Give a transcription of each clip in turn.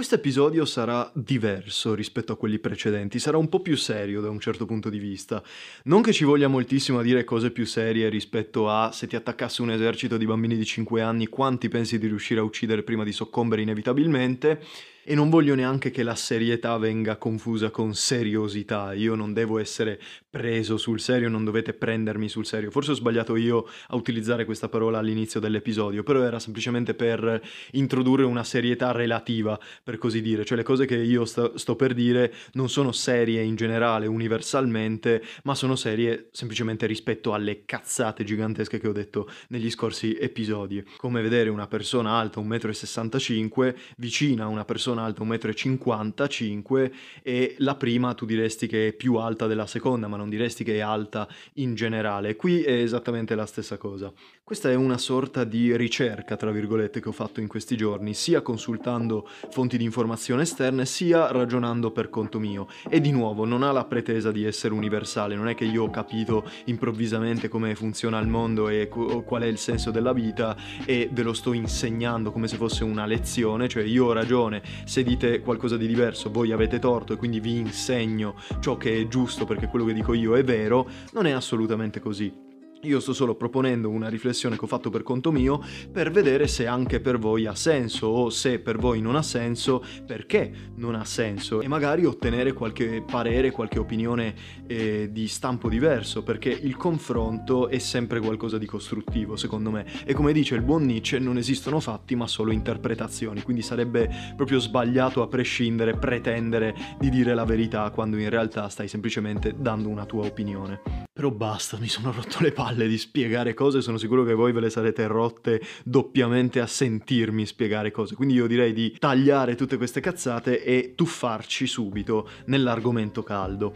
Questo episodio sarà diverso rispetto a quelli precedenti, sarà un po' più serio da un certo punto di vista. Non che ci voglia moltissimo a dire cose più serie rispetto a se ti attaccasse un esercito di bambini di 5 anni, quanti pensi di riuscire a uccidere prima di soccombere inevitabilmente, e non voglio neanche che la serietà venga confusa con seriosità. Io non devo essere preso sul serio, non dovete prendermi sul serio. Forse ho sbagliato io a utilizzare questa parola all'inizio dell'episodio, però era semplicemente per introdurre una serietà relativa, per così dire. Cioè le cose che io sto, sto per dire non sono serie in generale, universalmente, ma sono serie semplicemente rispetto alle cazzate gigantesche che ho detto negli scorsi episodi. Come vedere una persona alta 1,65 m vicina a una persona alta 1,55 m e la prima tu diresti che è più alta della seconda, ma non diresti che è alta in generale. Qui è esattamente la stessa cosa. Questa è una sorta di ricerca, tra virgolette, che ho fatto in questi giorni, sia consultando fonti di informazione esterne, sia ragionando per conto mio. E di nuovo, non ha la pretesa di essere universale, non è che io ho capito improvvisamente come funziona il mondo e qual è il senso della vita e ve lo sto insegnando come se fosse una lezione, cioè io ho ragione se dite qualcosa di diverso voi avete torto e quindi vi insegno ciò che è giusto perché quello che dico io è vero, non è assolutamente così. Io sto solo proponendo una riflessione che ho fatto per conto mio per vedere se anche per voi ha senso o se per voi non ha senso, perché non ha senso e magari ottenere qualche parere, qualche opinione eh, di stampo diverso, perché il confronto è sempre qualcosa di costruttivo secondo me. E come dice il buon Nietzsche non esistono fatti ma solo interpretazioni, quindi sarebbe proprio sbagliato a prescindere pretendere di dire la verità quando in realtà stai semplicemente dando una tua opinione. Però basta, mi sono rotto le palle palle di spiegare cose, sono sicuro che voi ve le sarete rotte doppiamente a sentirmi spiegare cose. Quindi io direi di tagliare tutte queste cazzate e tuffarci subito nell'argomento caldo.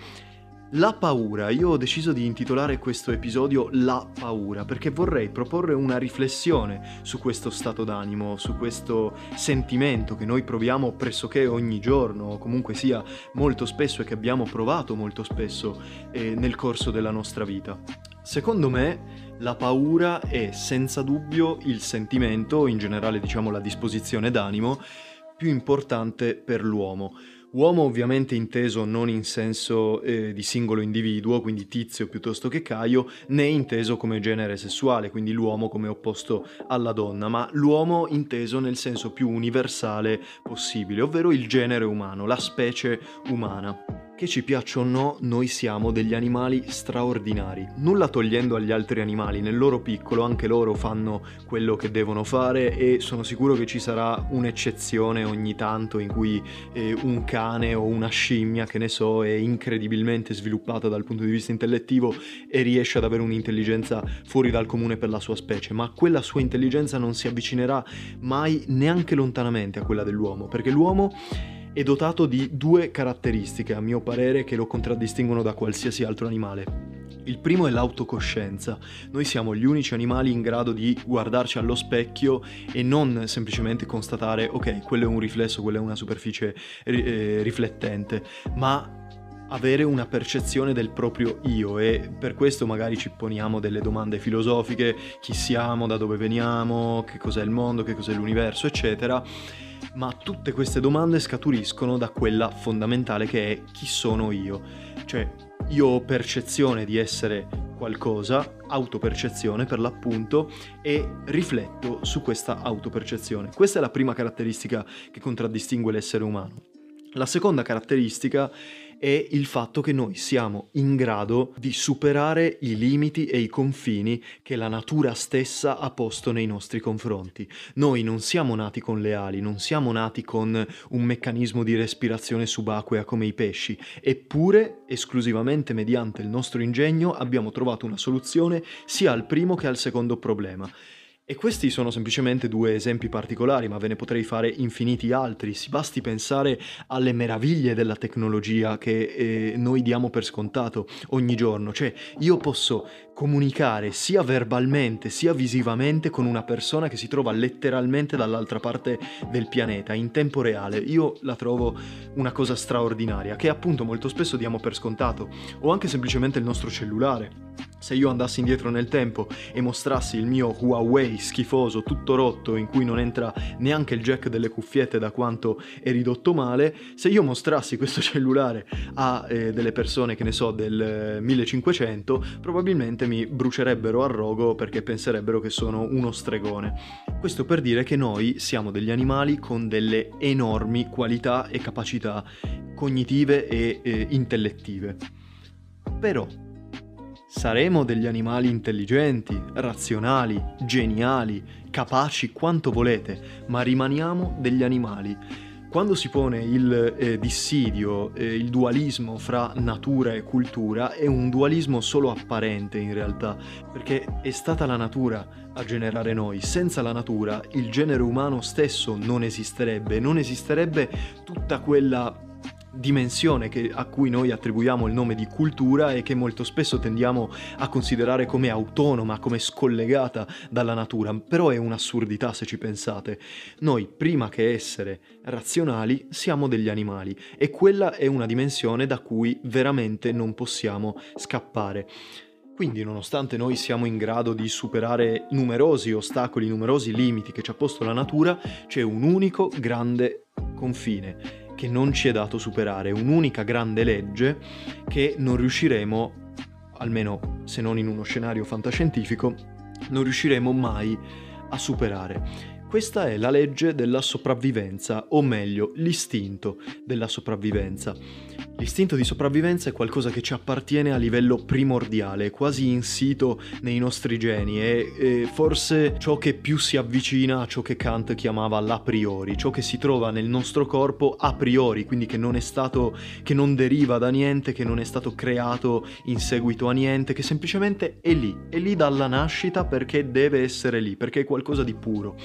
La paura, io ho deciso di intitolare questo episodio La paura perché vorrei proporre una riflessione su questo stato d'animo, su questo sentimento che noi proviamo pressoché ogni giorno o comunque sia molto spesso e che abbiamo provato molto spesso eh, nel corso della nostra vita. Secondo me la paura è senza dubbio il sentimento, in generale diciamo la disposizione d'animo, più importante per l'uomo. Uomo ovviamente inteso non in senso eh, di singolo individuo, quindi tizio piuttosto che Caio, né inteso come genere sessuale, quindi l'uomo come opposto alla donna, ma l'uomo inteso nel senso più universale possibile, ovvero il genere umano, la specie umana. Che ci piaccia o no, noi siamo degli animali straordinari. Nulla togliendo agli altri animali, nel loro piccolo anche loro fanno quello che devono fare e sono sicuro che ci sarà un'eccezione ogni tanto in cui eh, un cane o una scimmia, che ne so, è incredibilmente sviluppata dal punto di vista intellettivo e riesce ad avere un'intelligenza fuori dal comune per la sua specie, ma quella sua intelligenza non si avvicinerà mai neanche lontanamente a quella dell'uomo, perché l'uomo è dotato di due caratteristiche, a mio parere, che lo contraddistinguono da qualsiasi altro animale. Il primo è l'autocoscienza. Noi siamo gli unici animali in grado di guardarci allo specchio e non semplicemente constatare, ok, quello è un riflesso, quella è una superficie eh, riflettente, ma avere una percezione del proprio io e per questo magari ci poniamo delle domande filosofiche, chi siamo, da dove veniamo, che cos'è il mondo, che cos'è l'universo, eccetera ma tutte queste domande scaturiscono da quella fondamentale che è chi sono io. Cioè, io ho percezione di essere qualcosa, autopercezione per l'appunto, e rifletto su questa autopercezione. Questa è la prima caratteristica che contraddistingue l'essere umano. La seconda caratteristica è il fatto che noi siamo in grado di superare i limiti e i confini che la natura stessa ha posto nei nostri confronti. Noi non siamo nati con le ali, non siamo nati con un meccanismo di respirazione subacquea come i pesci, eppure esclusivamente mediante il nostro ingegno abbiamo trovato una soluzione sia al primo che al secondo problema. E questi sono semplicemente due esempi particolari, ma ve ne potrei fare infiniti altri. Si basti pensare alle meraviglie della tecnologia che eh, noi diamo per scontato ogni giorno. Cioè, io posso comunicare sia verbalmente sia visivamente con una persona che si trova letteralmente dall'altra parte del pianeta in tempo reale. Io la trovo una cosa straordinaria che appunto molto spesso diamo per scontato o anche semplicemente il nostro cellulare. Se io andassi indietro nel tempo e mostrassi il mio Huawei schifoso, tutto rotto, in cui non entra neanche il jack delle cuffiette da quanto è ridotto male, se io mostrassi questo cellulare a eh, delle persone, che ne so, del 1500, probabilmente mi brucerebbero a rogo perché penserebbero che sono uno stregone. Questo per dire che noi siamo degli animali con delle enormi qualità e capacità cognitive e eh, intellettive. Però Saremo degli animali intelligenti, razionali, geniali, capaci quanto volete, ma rimaniamo degli animali. Quando si pone il eh, dissidio, eh, il dualismo fra natura e cultura, è un dualismo solo apparente in realtà, perché è stata la natura a generare noi. Senza la natura il genere umano stesso non esisterebbe, non esisterebbe tutta quella dimensione che, a cui noi attribuiamo il nome di cultura e che molto spesso tendiamo a considerare come autonoma, come scollegata dalla natura, però è un'assurdità se ci pensate. Noi, prima che essere razionali, siamo degli animali e quella è una dimensione da cui veramente non possiamo scappare. Quindi, nonostante noi siamo in grado di superare numerosi ostacoli, numerosi limiti che ci ha posto la natura, c'è un unico grande confine che non ci è dato superare, un'unica grande legge che non riusciremo, almeno se non in uno scenario fantascientifico, non riusciremo mai a superare. Questa è la legge della sopravvivenza, o meglio, l'istinto della sopravvivenza. L'istinto di sopravvivenza è qualcosa che ci appartiene a livello primordiale, quasi insito nei nostri geni, è forse ciò che più si avvicina a ciò che Kant chiamava l'a priori, ciò che si trova nel nostro corpo a priori, quindi che non è stato, che non deriva da niente, che non è stato creato in seguito a niente, che semplicemente è lì, è lì dalla nascita perché deve essere lì, perché è qualcosa di puro.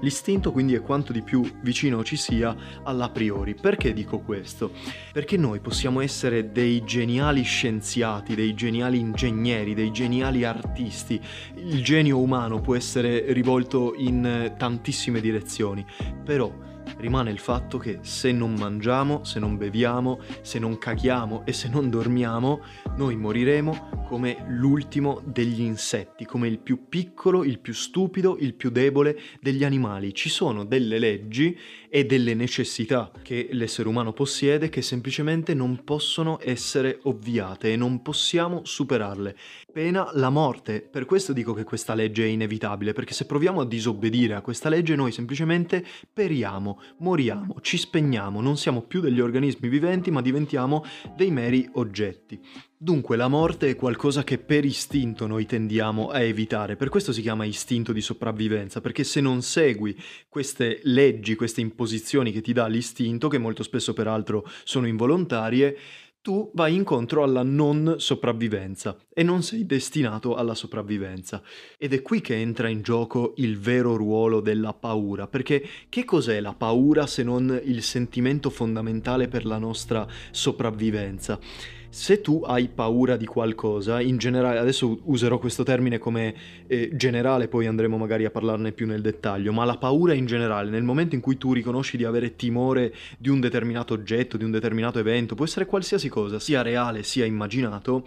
L'istinto quindi è quanto di più vicino ci sia all'a priori. Perché dico questo? Perché noi possiamo essere dei geniali scienziati, dei geniali ingegneri, dei geniali artisti. Il genio umano può essere rivolto in tantissime direzioni, però rimane il fatto che se non mangiamo, se non beviamo, se non caghiamo e se non dormiamo, noi moriremo come l'ultimo degli insetti, come il più piccolo, il più stupido, il più debole degli animali. Ci sono delle leggi e delle necessità che l'essere umano possiede che semplicemente non possono essere ovviate e non possiamo superarle. Pena la morte. Per questo dico che questa legge è inevitabile, perché se proviamo a disobbedire a questa legge noi semplicemente periamo, moriamo, ci spegniamo, non siamo più degli organismi viventi ma diventiamo dei meri oggetti. Dunque la morte è qualcosa che per istinto noi tendiamo a evitare, per questo si chiama istinto di sopravvivenza, perché se non segui queste leggi, queste imposizioni che ti dà l'istinto, che molto spesso peraltro sono involontarie, tu vai incontro alla non sopravvivenza e non sei destinato alla sopravvivenza. Ed è qui che entra in gioco il vero ruolo della paura, perché che cos'è la paura se non il sentimento fondamentale per la nostra sopravvivenza? Se tu hai paura di qualcosa, in generale, adesso userò questo termine come eh, generale, poi andremo magari a parlarne più nel dettaglio, ma la paura in generale, nel momento in cui tu riconosci di avere timore di un determinato oggetto, di un determinato evento, può essere qualsiasi cosa, sia reale sia immaginato,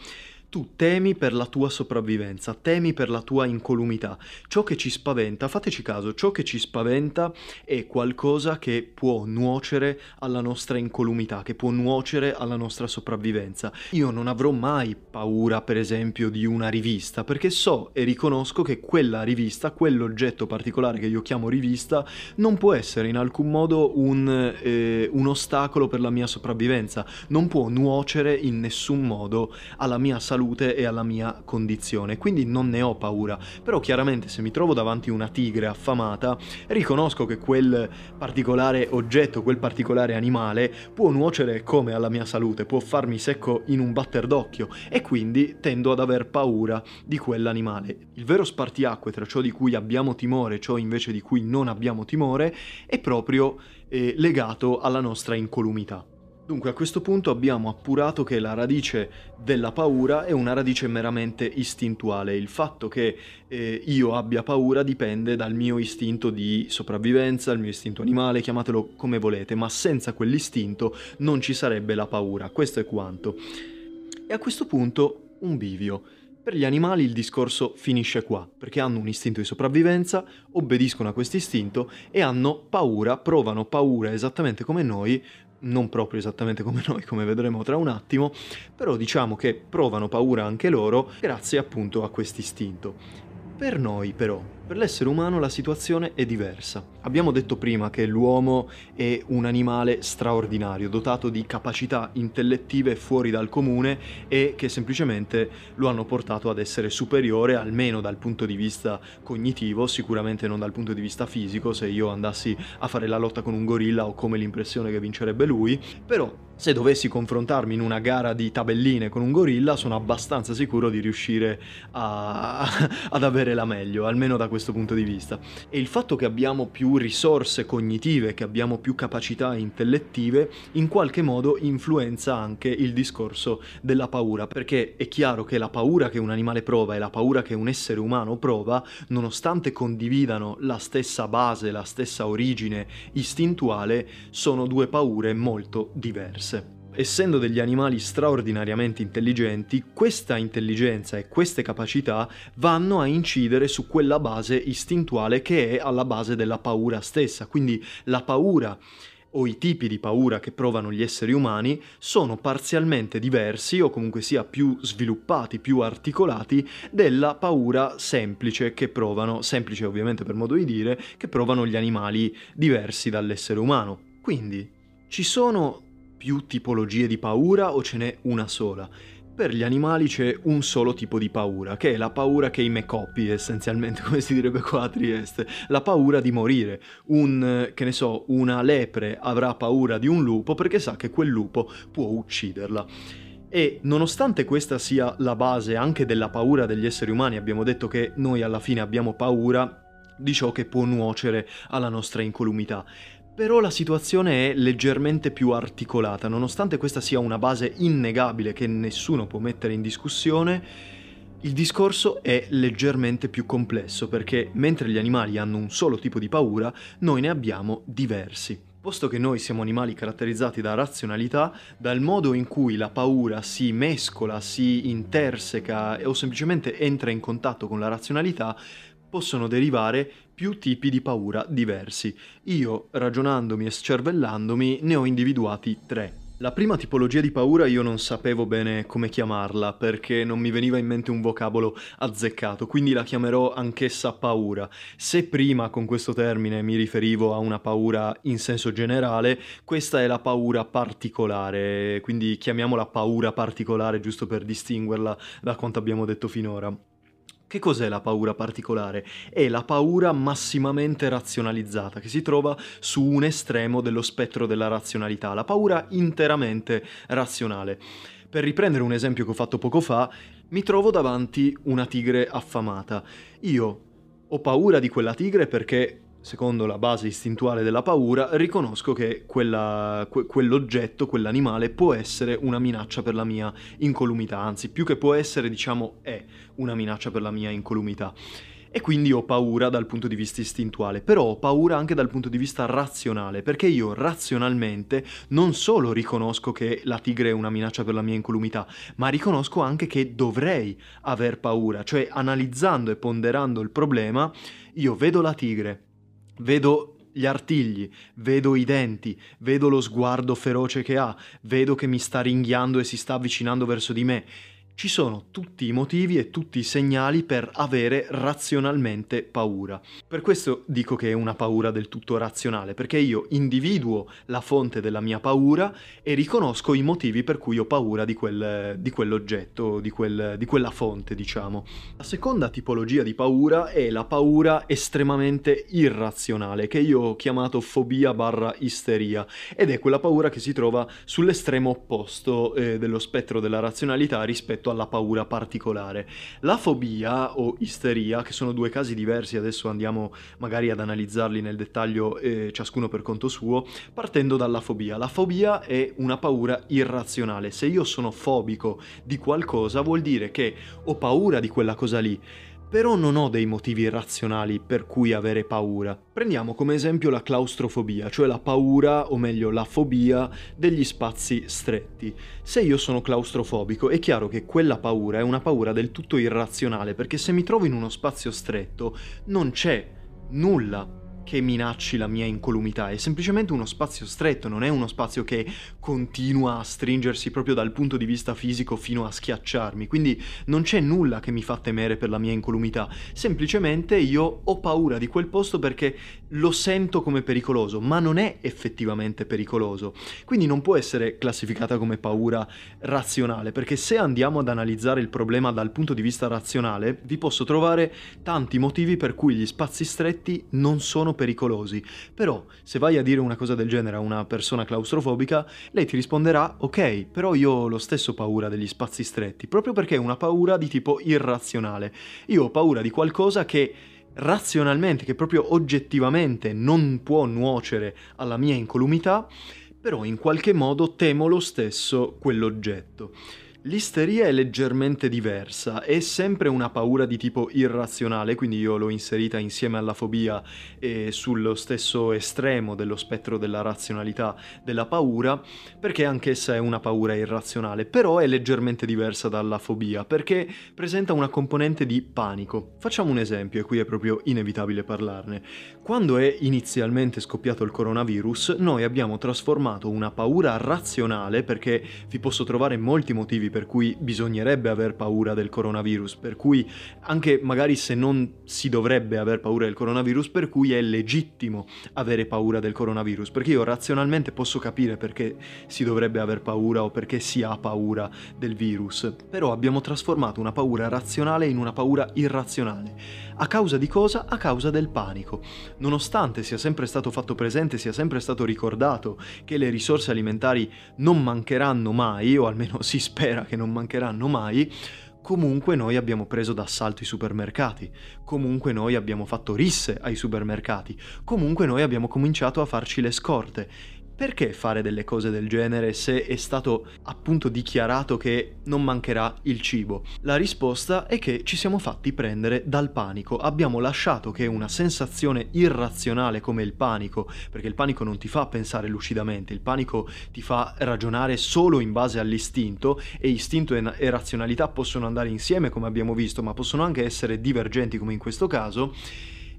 tu temi per la tua sopravvivenza, temi per la tua incolumità. Ciò che ci spaventa, fateci caso, ciò che ci spaventa è qualcosa che può nuocere alla nostra incolumità, che può nuocere alla nostra sopravvivenza. Io non avrò mai paura, per esempio, di una rivista, perché so e riconosco che quella rivista, quell'oggetto particolare che io chiamo rivista, non può essere in alcun modo un, eh, un ostacolo per la mia sopravvivenza, non può nuocere in nessun modo alla mia salute salute e alla mia condizione, quindi non ne ho paura. Però chiaramente se mi trovo davanti una tigre affamata, riconosco che quel particolare oggetto, quel particolare animale può nuocere come alla mia salute, può farmi secco in un batter d'occhio e quindi tendo ad aver paura di quell'animale. Il vero spartiacque tra ciò di cui abbiamo timore e ciò invece di cui non abbiamo timore è proprio eh, legato alla nostra incolumità. Dunque a questo punto abbiamo appurato che la radice della paura è una radice meramente istintuale. Il fatto che eh, io abbia paura dipende dal mio istinto di sopravvivenza, il mio istinto animale, chiamatelo come volete, ma senza quell'istinto non ci sarebbe la paura. Questo è quanto. E a questo punto un bivio. Per gli animali il discorso finisce qua, perché hanno un istinto di sopravvivenza, obbediscono a questo istinto e hanno paura, provano paura esattamente come noi non proprio esattamente come noi, come vedremo tra un attimo, però diciamo che provano paura anche loro grazie appunto a questo istinto. Per noi però, per l'essere umano la situazione è diversa. Abbiamo detto prima che l'uomo è un animale straordinario, dotato di capacità intellettive fuori dal comune e che semplicemente lo hanno portato ad essere superiore almeno dal punto di vista cognitivo, sicuramente non dal punto di vista fisico, se io andassi a fare la lotta con un gorilla ho come l'impressione che vincerebbe lui, però se dovessi confrontarmi in una gara di tabelline con un gorilla sono abbastanza sicuro di riuscire a... ad avere la meglio, almeno da questo punto di vista. E il fatto che abbiamo più risorse cognitive, che abbiamo più capacità intellettive, in qualche modo influenza anche il discorso della paura, perché è chiaro che la paura che un animale prova e la paura che un essere umano prova, nonostante condividano la stessa base, la stessa origine istintuale, sono due paure molto diverse. Essendo degli animali straordinariamente intelligenti, questa intelligenza e queste capacità vanno a incidere su quella base istintuale che è alla base della paura stessa. Quindi la paura o i tipi di paura che provano gli esseri umani sono parzialmente diversi o comunque sia più sviluppati, più articolati della paura semplice che provano, semplice ovviamente per modo di dire, che provano gli animali diversi dall'essere umano. Quindi ci sono più tipologie di paura o ce n'è una sola? Per gli animali c'è un solo tipo di paura, che è la paura che i me coppi, essenzialmente, come si direbbe qua a Trieste, la paura di morire. Un, che ne so, una lepre avrà paura di un lupo perché sa che quel lupo può ucciderla. E nonostante questa sia la base anche della paura degli esseri umani, abbiamo detto che noi alla fine abbiamo paura di ciò che può nuocere alla nostra incolumità. Però la situazione è leggermente più articolata, nonostante questa sia una base innegabile che nessuno può mettere in discussione, il discorso è leggermente più complesso perché mentre gli animali hanno un solo tipo di paura, noi ne abbiamo diversi. Posto che noi siamo animali caratterizzati da razionalità, dal modo in cui la paura si mescola, si interseca o semplicemente entra in contatto con la razionalità, possono derivare più tipi di paura diversi. Io, ragionandomi e scervellandomi, ne ho individuati tre. La prima tipologia di paura io non sapevo bene come chiamarla perché non mi veniva in mente un vocabolo azzeccato, quindi la chiamerò anch'essa paura. Se prima con questo termine mi riferivo a una paura in senso generale, questa è la paura particolare, quindi chiamiamola paura particolare giusto per distinguerla da quanto abbiamo detto finora. Che cos'è la paura particolare? È la paura massimamente razionalizzata, che si trova su un estremo dello spettro della razionalità, la paura interamente razionale. Per riprendere un esempio che ho fatto poco fa, mi trovo davanti una tigre affamata. Io ho paura di quella tigre perché secondo la base istintuale della paura, riconosco che quella, que, quell'oggetto, quell'animale può essere una minaccia per la mia incolumità, anzi più che può essere, diciamo, è una minaccia per la mia incolumità. E quindi ho paura dal punto di vista istintuale, però ho paura anche dal punto di vista razionale, perché io razionalmente non solo riconosco che la tigre è una minaccia per la mia incolumità, ma riconosco anche che dovrei aver paura, cioè analizzando e ponderando il problema, io vedo la tigre, Vedo gli artigli, vedo i denti, vedo lo sguardo feroce che ha, vedo che mi sta ringhiando e si sta avvicinando verso di me ci sono tutti i motivi e tutti i segnali per avere razionalmente paura. Per questo dico che è una paura del tutto razionale, perché io individuo la fonte della mia paura e riconosco i motivi per cui ho paura di, quel, di quell'oggetto, di, quel, di quella fonte, diciamo. La seconda tipologia di paura è la paura estremamente irrazionale, che io ho chiamato fobia barra isteria, ed è quella paura che si trova sull'estremo opposto eh, dello spettro della razionalità rispetto rispetto alla paura particolare. La fobia o isteria, che sono due casi diversi, adesso andiamo magari ad analizzarli nel dettaglio eh, ciascuno per conto suo, partendo dalla fobia. La fobia è una paura irrazionale. Se io sono fobico di qualcosa vuol dire che ho paura di quella cosa lì però non ho dei motivi razionali per cui avere paura. Prendiamo come esempio la claustrofobia, cioè la paura, o meglio la fobia, degli spazi stretti. Se io sono claustrofobico è chiaro che quella paura è una paura del tutto irrazionale, perché se mi trovo in uno spazio stretto non c'è nulla che minacci la mia incolumità, è semplicemente uno spazio stretto, non è uno spazio che continua a stringersi proprio dal punto di vista fisico fino a schiacciarmi, quindi non c'è nulla che mi fa temere per la mia incolumità, semplicemente io ho paura di quel posto perché lo sento come pericoloso, ma non è effettivamente pericoloso, quindi non può essere classificata come paura razionale, perché se andiamo ad analizzare il problema dal punto di vista razionale, vi posso trovare tanti motivi per cui gli spazi stretti non sono sono pericolosi. Però, se vai a dire una cosa del genere a una persona claustrofobica, lei ti risponderà: Ok, però io ho lo stesso paura degli spazi stretti, proprio perché è una paura di tipo irrazionale. Io ho paura di qualcosa che razionalmente, che proprio oggettivamente non può nuocere alla mia incolumità, però in qualche modo temo lo stesso quell'oggetto. L'isteria è leggermente diversa, è sempre una paura di tipo irrazionale, quindi io l'ho inserita insieme alla fobia e sullo stesso estremo dello spettro della razionalità della paura, perché anch'essa è una paura irrazionale, però è leggermente diversa dalla fobia, perché presenta una componente di panico. Facciamo un esempio, e qui è proprio inevitabile parlarne. Quando è inizialmente scoppiato il coronavirus, noi abbiamo trasformato una paura razionale, perché vi posso trovare molti motivi per cui bisognerebbe aver paura del coronavirus, per cui anche magari se non si dovrebbe aver paura del coronavirus, per cui è legittimo avere paura del coronavirus, perché io razionalmente posso capire perché si dovrebbe aver paura o perché si ha paura del virus, però abbiamo trasformato una paura razionale in una paura irrazionale. A causa di cosa? A causa del panico. Nonostante sia sempre stato fatto presente, sia sempre stato ricordato che le risorse alimentari non mancheranno mai, o almeno si spera che non mancheranno mai, comunque noi abbiamo preso d'assalto i supermercati, comunque noi abbiamo fatto risse ai supermercati, comunque noi abbiamo cominciato a farci le scorte perché fare delle cose del genere se è stato appunto dichiarato che non mancherà il cibo? La risposta è che ci siamo fatti prendere dal panico, abbiamo lasciato che una sensazione irrazionale come il panico, perché il panico non ti fa pensare lucidamente, il panico ti fa ragionare solo in base all'istinto e istinto e razionalità possono andare insieme come abbiamo visto, ma possono anche essere divergenti come in questo caso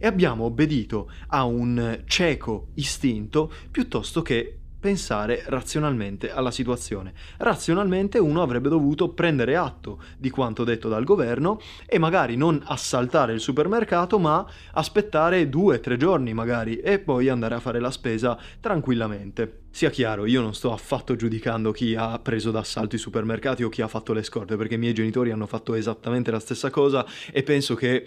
e abbiamo obbedito a un cieco istinto piuttosto che pensare razionalmente alla situazione. Razionalmente uno avrebbe dovuto prendere atto di quanto detto dal governo e magari non assaltare il supermercato, ma aspettare due, tre giorni magari e poi andare a fare la spesa tranquillamente. Sia chiaro, io non sto affatto giudicando chi ha preso d'assalto i supermercati o chi ha fatto le scorte, perché i miei genitori hanno fatto esattamente la stessa cosa e penso che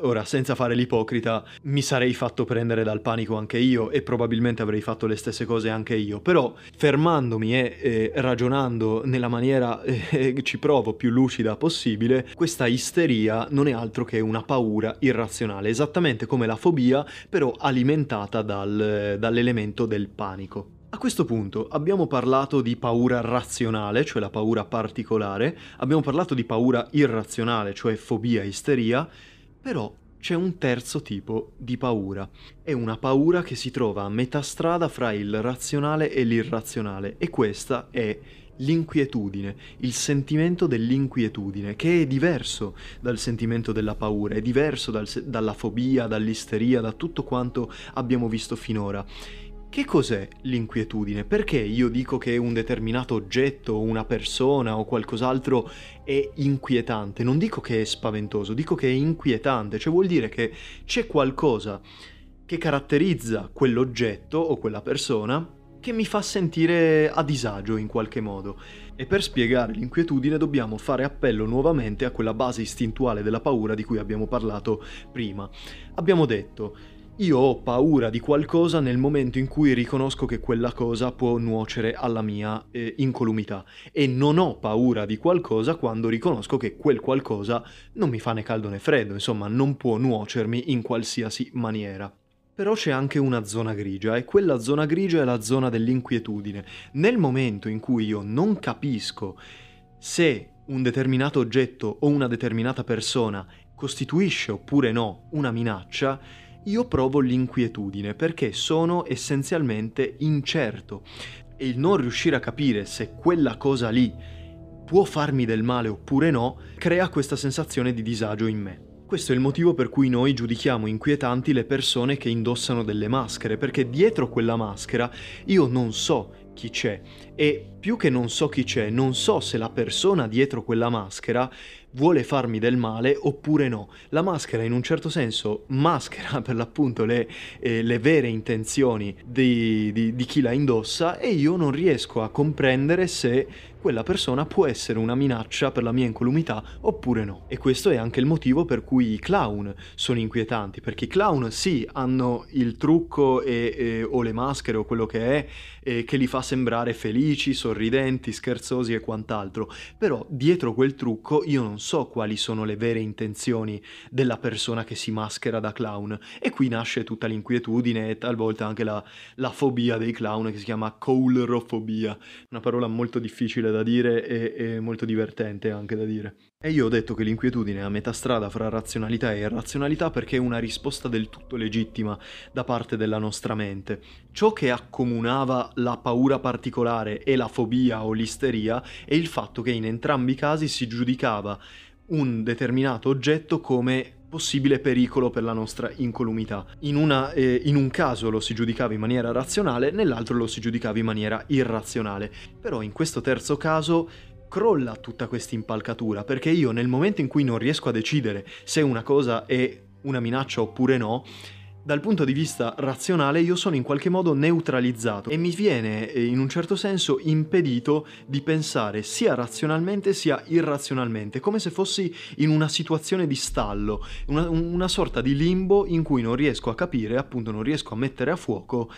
Ora, senza fare l'ipocrita, mi sarei fatto prendere dal panico anche io e probabilmente avrei fatto le stesse cose anche io, però fermandomi e eh, ragionando nella maniera eh, ci provo più lucida possibile, questa isteria non è altro che una paura irrazionale, esattamente come la fobia, però alimentata dal, dall'elemento del panico. A questo punto abbiamo parlato di paura razionale, cioè la paura particolare, abbiamo parlato di paura irrazionale, cioè fobia, isteria, però c'è un terzo tipo di paura. È una paura che si trova a metà strada fra il razionale e l'irrazionale e questa è l'inquietudine, il sentimento dell'inquietudine, che è diverso dal sentimento della paura, è diverso dal, dalla fobia, dall'isteria, da tutto quanto abbiamo visto finora. Che cos'è l'inquietudine? Perché io dico che un determinato oggetto, una persona o qualcos'altro è inquietante? Non dico che è spaventoso, dico che è inquietante, cioè vuol dire che c'è qualcosa che caratterizza quell'oggetto o quella persona che mi fa sentire a disagio in qualche modo. E per spiegare l'inquietudine dobbiamo fare appello nuovamente a quella base istintuale della paura di cui abbiamo parlato prima. Abbiamo detto io ho paura di qualcosa nel momento in cui riconosco che quella cosa può nuocere alla mia eh, incolumità e non ho paura di qualcosa quando riconosco che quel qualcosa non mi fa né caldo né freddo, insomma non può nuocermi in qualsiasi maniera. Però c'è anche una zona grigia e quella zona grigia è la zona dell'inquietudine. Nel momento in cui io non capisco se un determinato oggetto o una determinata persona costituisce oppure no una minaccia, io provo l'inquietudine perché sono essenzialmente incerto e il non riuscire a capire se quella cosa lì può farmi del male oppure no crea questa sensazione di disagio in me. Questo è il motivo per cui noi giudichiamo inquietanti le persone che indossano delle maschere, perché dietro quella maschera io non so chi c'è e più che non so chi c'è, non so se la persona dietro quella maschera vuole farmi del male oppure no. La maschera in un certo senso maschera per l'appunto le, eh, le vere intenzioni di, di, di chi la indossa e io non riesco a comprendere se quella persona può essere una minaccia per la mia incolumità oppure no. E questo è anche il motivo per cui i clown sono inquietanti, perché i clown sì hanno il trucco e, e, o le maschere o quello che è eh, che li fa sembrare felici, sorridenti, scherzosi e quant'altro, però dietro quel trucco io non so quali sono le vere intenzioni della persona che si maschera da clown e qui nasce tutta l'inquietudine e talvolta anche la, la fobia dei clown che si chiama coulrofobia, una parola molto difficile da dire e, e molto divertente anche da dire. E io ho detto che l'inquietudine è a metà strada fra razionalità e irrazionalità perché è una risposta del tutto legittima da parte della nostra mente. Ciò che accomunava la paura particolare e la fobia o l'isteria è il fatto che in entrambi i casi si giudicava un determinato oggetto come possibile pericolo per la nostra incolumità. In, una, eh, in, un caso lo si giudicava in maniera razionale, nell'altro lo si giudicava in maniera irrazionale. Però in questo terzo caso crolla tutta questa impalcatura, perché io nel momento in cui non riesco a decidere se una cosa è una minaccia oppure no, dal punto di vista razionale io sono in qualche modo neutralizzato e mi viene eh, in un certo senso impedito di pensare sia razionalmente sia irrazionalmente, come se fossi in una situazione di stallo, una, una sorta di limbo in cui non riesco a capire, appunto non riesco a mettere a fuoco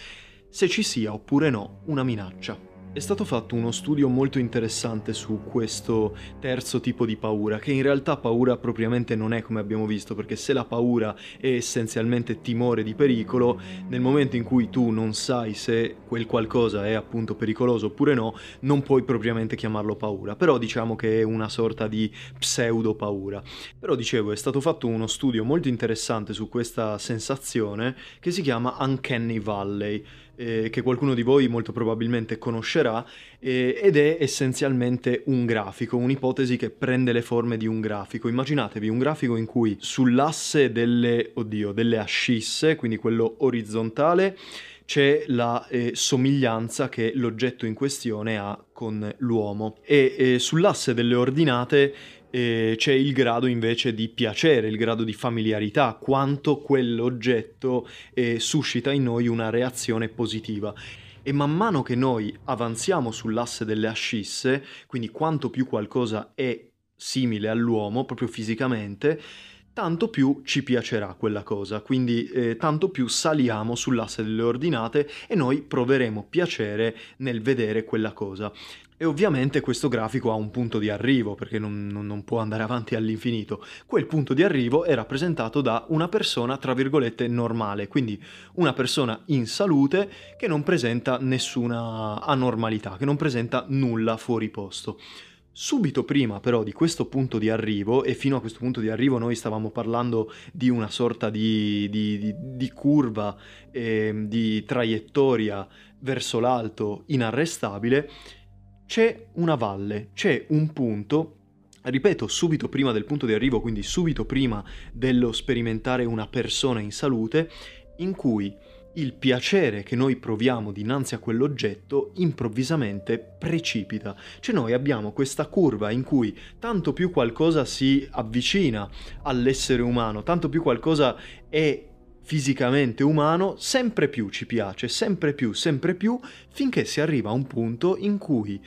se ci sia oppure no una minaccia. È stato fatto uno studio molto interessante su questo terzo tipo di paura, che in realtà paura propriamente non è come abbiamo visto, perché se la paura è essenzialmente timore di pericolo, nel momento in cui tu non sai se quel qualcosa è appunto pericoloso oppure no, non puoi propriamente chiamarlo paura, però diciamo che è una sorta di pseudo paura. Però dicevo, è stato fatto uno studio molto interessante su questa sensazione che si chiama Uncanny Valley eh, che qualcuno di voi molto probabilmente conoscerà, eh, ed è essenzialmente un grafico, un'ipotesi che prende le forme di un grafico. Immaginatevi un grafico in cui sull'asse delle, oddio, delle ascisse, quindi quello orizzontale, c'è la eh, somiglianza che l'oggetto in questione ha con l'uomo e eh, sull'asse delle ordinate eh, c'è il grado invece di piacere, il grado di familiarità, quanto quell'oggetto eh, suscita in noi una reazione positiva. E man mano che noi avanziamo sull'asse delle ascisse, quindi quanto più qualcosa è simile all'uomo proprio fisicamente, tanto più ci piacerà quella cosa, quindi eh, tanto più saliamo sull'asse delle ordinate e noi proveremo piacere nel vedere quella cosa. E ovviamente questo grafico ha un punto di arrivo, perché non, non, non, può andare avanti all'infinito. Quel punto di arrivo è rappresentato da una persona, tra virgolette, normale, quindi una persona in salute che non presenta nessuna anormalità, che non presenta nulla fuori posto. Subito prima però di questo punto di arrivo, e fino a questo punto di arrivo noi stavamo parlando di una sorta di, di, di, di curva, eh, di traiettoria verso l'alto inarrestabile, c'è una valle, c'è un punto, ripeto, subito prima del punto di arrivo, quindi subito prima dello sperimentare una persona in salute, in cui il piacere che noi proviamo dinanzi a quell'oggetto improvvisamente precipita. Cioè noi abbiamo questa curva in cui tanto più qualcosa si avvicina all'essere umano, tanto più qualcosa è fisicamente umano, sempre più ci piace, sempre più, sempre più, finché si arriva a un punto in cui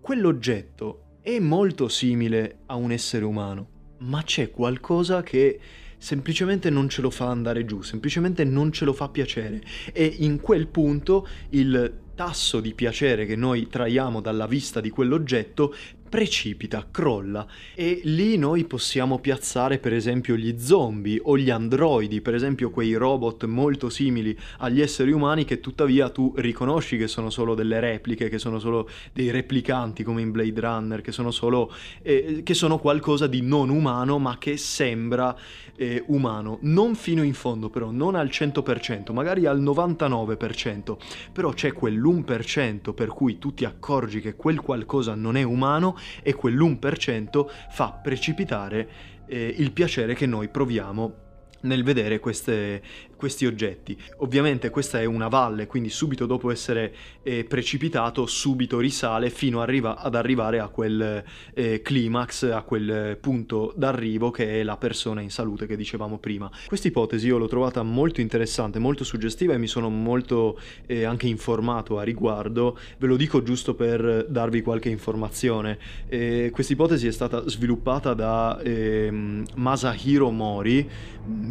quell'oggetto è molto simile a un essere umano, ma c'è qualcosa che semplicemente non ce lo fa andare giù, semplicemente non ce lo fa piacere. E in quel punto il tasso di piacere che noi traiamo dalla vista di quell'oggetto precipita, crolla. E lì noi possiamo piazzare per esempio gli zombie o gli androidi, per esempio quei robot molto simili agli esseri umani che tuttavia tu riconosci che sono solo delle repliche, che sono solo dei replicanti come in Blade Runner, che sono solo eh, che sono qualcosa di non umano ma che sembra eh, umano, non fino in fondo però, non al 100%, magari al 99%, però c'è quell'1% per cui tu ti accorgi che quel qualcosa non è umano e quell'1% fa precipitare eh, il piacere che noi proviamo nel vedere queste, questi oggetti. Ovviamente questa è una valle, quindi subito dopo essere eh, precipitato, subito risale fino arriva, ad arrivare a quel eh, climax, a quel punto d'arrivo che è la persona in salute che dicevamo prima. Questa ipotesi io l'ho trovata molto interessante, molto suggestiva e mi sono molto eh, anche informato a riguardo. Ve lo dico giusto per darvi qualche informazione. Eh, questa ipotesi è stata sviluppata da ehm, Masahiro Mori,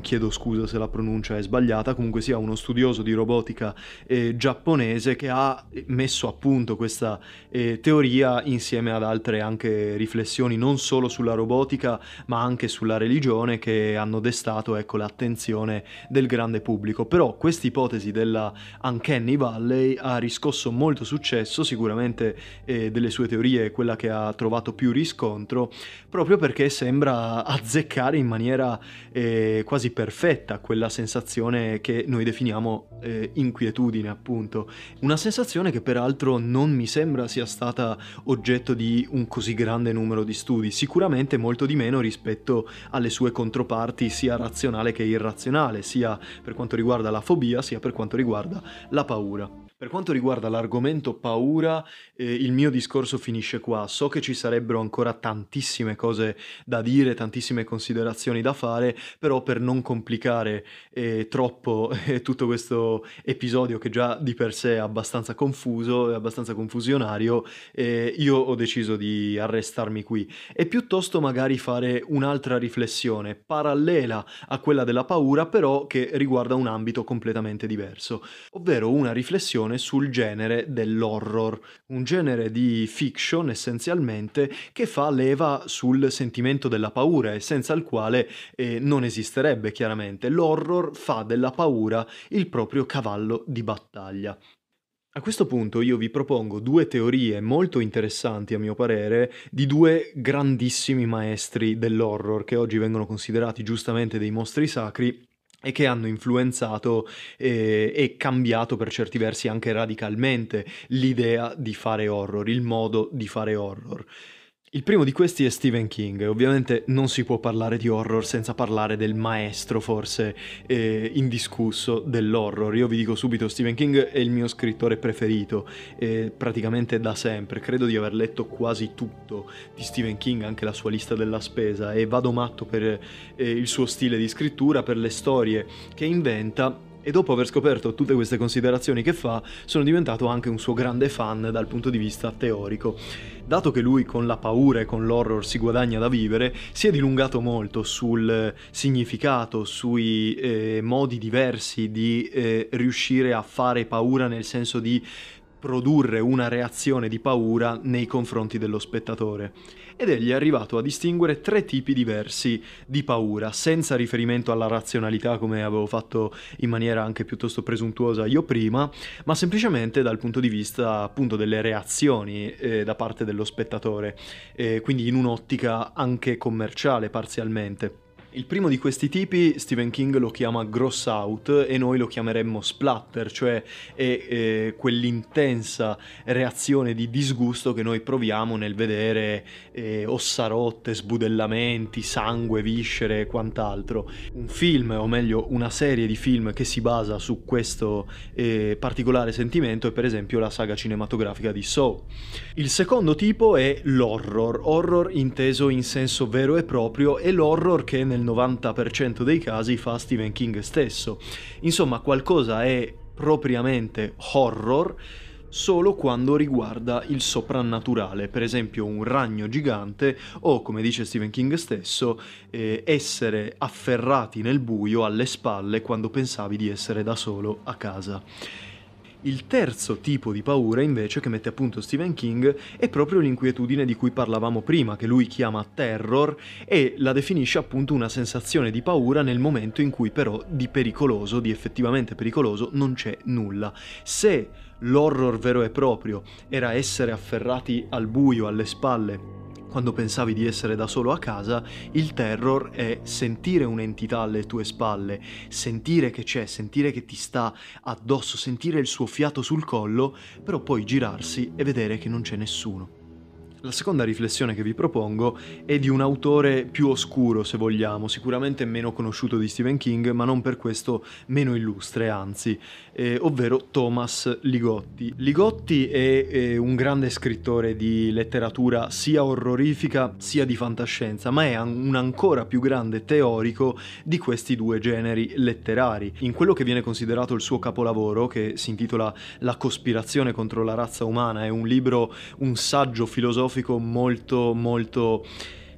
chiedo scusa se la pronuncia è sbagliata sbagliata, comunque sia uno studioso di robotica eh, giapponese che ha messo a punto questa eh, teoria insieme ad altre anche riflessioni non solo sulla robotica ma anche sulla religione che hanno destato ecco, l'attenzione del grande pubblico. Però questa ipotesi della Uncanny Valley ha riscosso molto successo, sicuramente eh, delle sue teorie è quella che ha trovato più riscontro, proprio perché sembra azzeccare in maniera eh, quasi perfetta quella sensazione sensazione che noi definiamo eh, inquietudine, appunto. Una sensazione che peraltro non mi sembra sia stata oggetto di un così grande numero di studi, sicuramente molto di meno rispetto alle sue controparti sia razionale che irrazionale, sia per quanto riguarda la fobia, sia per quanto riguarda la paura. Per quanto riguarda l'argomento paura, eh, il mio discorso finisce qua. So che ci sarebbero ancora tantissime cose da dire, tantissime considerazioni da fare, però per non complicare eh, troppo eh, tutto questo episodio che già di per sé è abbastanza confuso e abbastanza confusionario, eh, io ho deciso di arrestarmi qui e piuttosto magari fare un'altra riflessione parallela a quella della paura, però che riguarda un ambito completamente diverso, ovvero una riflessione riflessione sul genere dell'horror, un genere di fiction essenzialmente che fa leva sul sentimento della paura e senza il quale eh, non esisterebbe chiaramente. L'horror fa della paura il proprio cavallo di battaglia. A questo punto io vi propongo due teorie molto interessanti a mio parere di due grandissimi maestri dell'horror che oggi vengono considerati giustamente dei mostri sacri e che hanno influenzato eh, e cambiato per certi versi anche radicalmente l'idea di fare horror, il modo di fare horror. Il primo di questi è Stephen King, ovviamente non si può parlare di horror senza parlare del maestro forse eh, indiscusso dell'horror. Io vi dico subito, Stephen King è il mio scrittore preferito, eh, praticamente da sempre, credo di aver letto quasi tutto di Stephen King, anche la sua lista della spesa e vado matto per eh, il suo stile di scrittura, per le storie che inventa e dopo aver scoperto tutte queste considerazioni che fa, sono diventato anche un suo grande fan dal punto di vista teorico. Dato che lui con la paura e con l'horror si guadagna da vivere, si è dilungato molto sul significato, sui eh, modi diversi di eh, riuscire a fare paura nel senso di produrre una reazione di paura nei confronti dello spettatore. Ed egli è arrivato a distinguere tre tipi diversi di paura, senza riferimento alla razionalità come avevo fatto in maniera anche piuttosto presuntuosa io prima, ma semplicemente dal punto di vista appunto delle reazioni eh, da parte dello spettatore, eh, quindi in un'ottica anche commerciale parzialmente. Il primo di questi tipi Stephen King lo chiama gross out e noi lo chiameremmo splatter, cioè è, è quell'intensa reazione di disgusto che noi proviamo nel vedere eh, ossa rotte, sbudellamenti, sangue, viscere e quant'altro. Un film, o meglio una serie di film che si basa su questo eh, particolare sentimento è per esempio la saga cinematografica di Saw. Il secondo tipo è l'horror, horror inteso in senso vero e proprio, è l'horror che nel 90% dei casi fa Stephen King stesso. Insomma, qualcosa è propriamente horror solo quando riguarda il soprannaturale, per esempio un ragno gigante o, come dice Stephen King stesso, eh, essere afferrati nel buio alle spalle quando pensavi di essere da solo a casa. Il terzo tipo di paura invece che mette a punto Stephen King è proprio l'inquietudine di cui parlavamo prima, che lui chiama terror e la definisce appunto una sensazione di paura nel momento in cui però di pericoloso, di effettivamente pericoloso, non c'è nulla. Se l'horror vero e proprio era essere afferrati al buio, alle spalle, quando pensavi di essere da solo a casa, il terror è sentire un'entità alle tue spalle, sentire che c'è, sentire che ti sta addosso, sentire il suo fiato sul collo, però poi girarsi e vedere che non c'è nessuno. La seconda riflessione che vi propongo è di un autore più oscuro, se vogliamo, sicuramente meno conosciuto di Stephen King, ma non per questo meno illustre, anzi, eh, ovvero Thomas Ligotti. Ligotti è, è un grande scrittore di letteratura sia orrorifica sia di fantascienza, ma è un ancora più grande teorico di questi due generi letterari. In quello che viene considerato il suo capolavoro, che si intitola La cospirazione contro la razza umana, è un libro, un saggio filosofico filosofico molto molto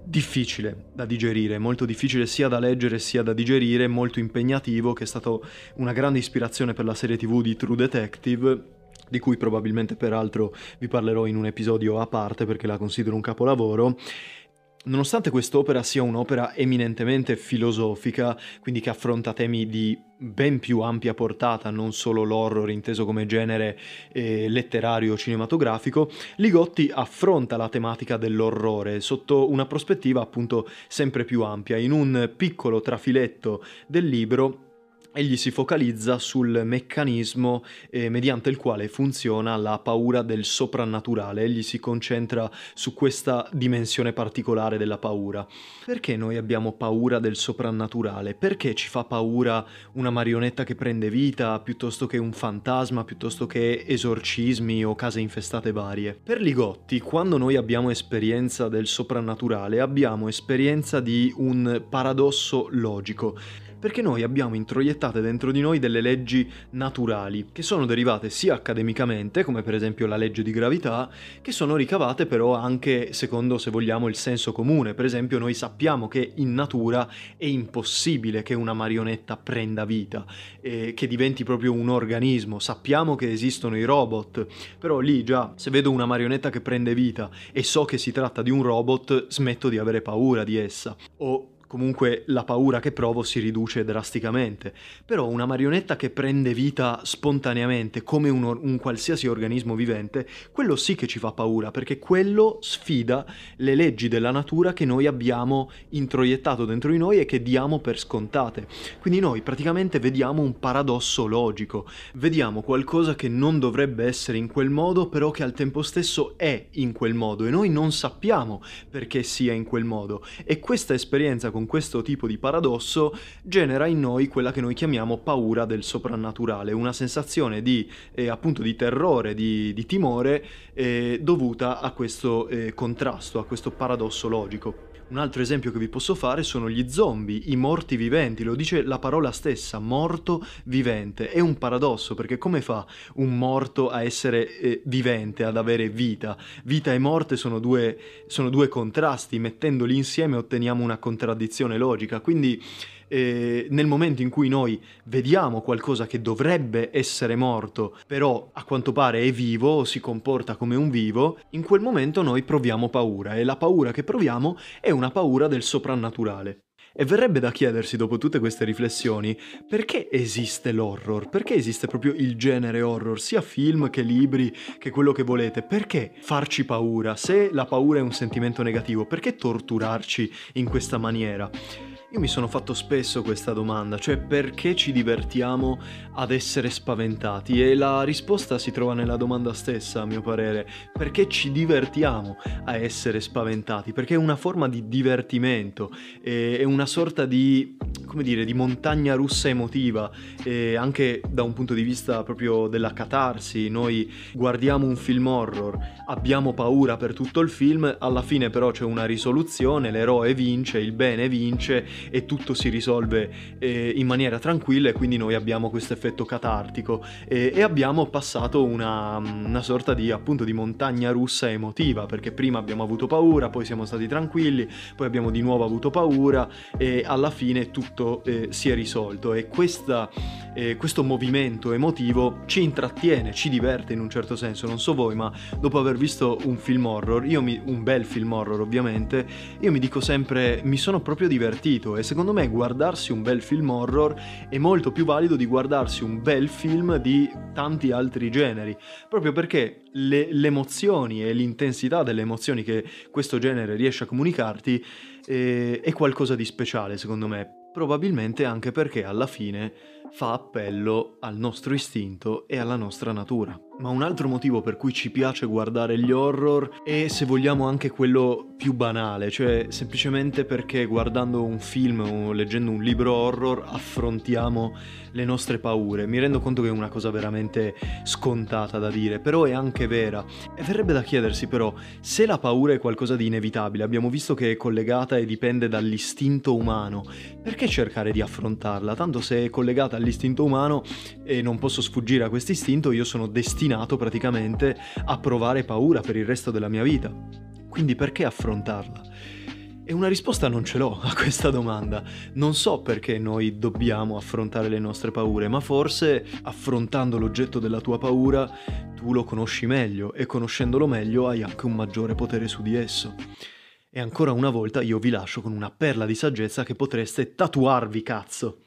difficile da digerire, molto difficile sia da leggere sia da digerire, molto impegnativo, che è stato una grande ispirazione per la serie tv di True Detective di cui probabilmente peraltro vi parlerò in un episodio a parte perché la considero un capolavoro Nonostante quest'opera sia un'opera eminentemente filosofica, quindi che affronta temi di ben più ampia portata, non solo l'horror inteso come genere eh, letterario cinematografico, Ligotti affronta la tematica dell'orrore sotto una prospettiva appunto sempre più ampia. In un piccolo trafiletto del libro egli si focalizza sul meccanismo eh, mediante il quale funziona la paura del soprannaturale, egli si concentra su questa dimensione particolare della paura. Perché noi abbiamo paura del soprannaturale? Perché ci fa paura una marionetta che prende vita piuttosto che un fantasma, piuttosto che esorcismi o case infestate varie? Per Ligotti, quando noi abbiamo esperienza del soprannaturale, abbiamo esperienza di un paradosso logico perché noi abbiamo introiettate dentro di noi delle leggi naturali, che sono derivate sia accademicamente, come per esempio la legge di gravità, che sono ricavate però anche secondo, se vogliamo, il senso comune. Per esempio noi sappiamo che in natura è impossibile che una marionetta prenda vita, eh, che diventi proprio un organismo. Sappiamo che esistono i robot, però lì già, se vedo una marionetta che prende vita e so che si tratta di un robot, smetto di avere paura di essa. O comunque la paura che provo si riduce drasticamente. Però una marionetta che prende vita spontaneamente come un, un, qualsiasi organismo vivente, quello sì che ci fa paura, perché quello sfida le leggi della natura che noi abbiamo introiettato dentro di noi e che diamo per scontate. Quindi noi praticamente vediamo un paradosso logico, vediamo qualcosa che non dovrebbe essere in quel modo, però che al tempo stesso è in quel modo e noi non sappiamo perché sia in quel modo. E questa esperienza con questo tipo di paradosso genera in noi quella che noi chiamiamo paura del soprannaturale, una sensazione di, eh, appunto, di terrore, di, di timore eh, dovuta a questo eh, contrasto, a questo paradosso logico. Un altro esempio che vi posso fare sono gli zombie, i morti viventi, lo dice la parola stessa, morto vivente. È un paradosso perché come fa un morto a essere eh, vivente, ad avere vita? Vita e morte sono due, sono due contrasti, mettendoli insieme otteniamo una contraddizione logica, quindi eh, nel momento in cui noi vediamo qualcosa che dovrebbe essere morto, però a quanto pare è vivo si comporta come un vivo, in quel momento noi proviamo paura e la paura che proviamo è una paura del soprannaturale. E verrebbe da chiedersi, dopo tutte queste riflessioni, perché esiste l'horror? Perché esiste proprio il genere horror, sia film che libri, che quello che volete? Perché farci paura? Se la paura è un sentimento negativo, perché torturarci in questa maniera? Io mi sono fatto spesso questa domanda, cioè perché ci divertiamo ad essere spaventati? E la risposta si trova nella domanda stessa, a mio parere. Perché ci divertiamo a essere spaventati? Perché è una forma di divertimento, è una sorta di come dire, di montagna russa emotiva, e anche da un punto di vista proprio della catarsi. Noi guardiamo un film horror, abbiamo paura per tutto il film, alla fine però c'è una risoluzione, l'eroe vince, il bene vince e tutto si risolve eh, in maniera tranquilla e quindi noi abbiamo questo effetto catartico. E, e abbiamo passato una, una sorta di appunto di montagna russa emotiva perché prima abbiamo avuto paura, poi siamo stati tranquilli, poi abbiamo di nuovo avuto paura e alla fine tutto eh, si è risolto. E questa, eh, questo movimento emotivo ci intrattiene, ci diverte in un certo senso, non so voi ma dopo aver visto un film horror, mi, un bel film horror ovviamente, io mi dico sempre mi sono proprio divertito e secondo me guardarsi un bel film horror è molto più valido di guardarsi un bel film di tanti altri generi, proprio perché le, le emozioni e l'intensità delle emozioni che questo genere riesce a comunicarti eh, è qualcosa di speciale secondo me, probabilmente anche perché alla fine fa appello al nostro istinto e alla nostra natura. Ma un altro motivo per cui ci piace guardare gli horror è, se vogliamo, anche quello più banale, cioè semplicemente perché guardando un film o leggendo un libro horror affrontiamo le nostre paure. Mi rendo conto che è una cosa veramente scontata da dire, però è anche vera. E verrebbe da chiedersi però, se la paura è qualcosa di inevitabile, abbiamo visto che è collegata e dipende dall'istinto umano, perché cercare di affrontarla? Tanto se è collegata all'istinto umano e non posso sfuggire a questo istinto, io sono destinato praticamente a provare paura per il resto della mia vita. Quindi perché affrontarla? E una risposta non ce l'ho a questa domanda. Non so perché noi dobbiamo affrontare le nostre paure, ma forse affrontando l'oggetto della tua paura tu lo conosci meglio e conoscendolo meglio hai anche un maggiore potere su di esso. E ancora una volta io vi lascio con una perla di saggezza che potreste tatuarvi cazzo.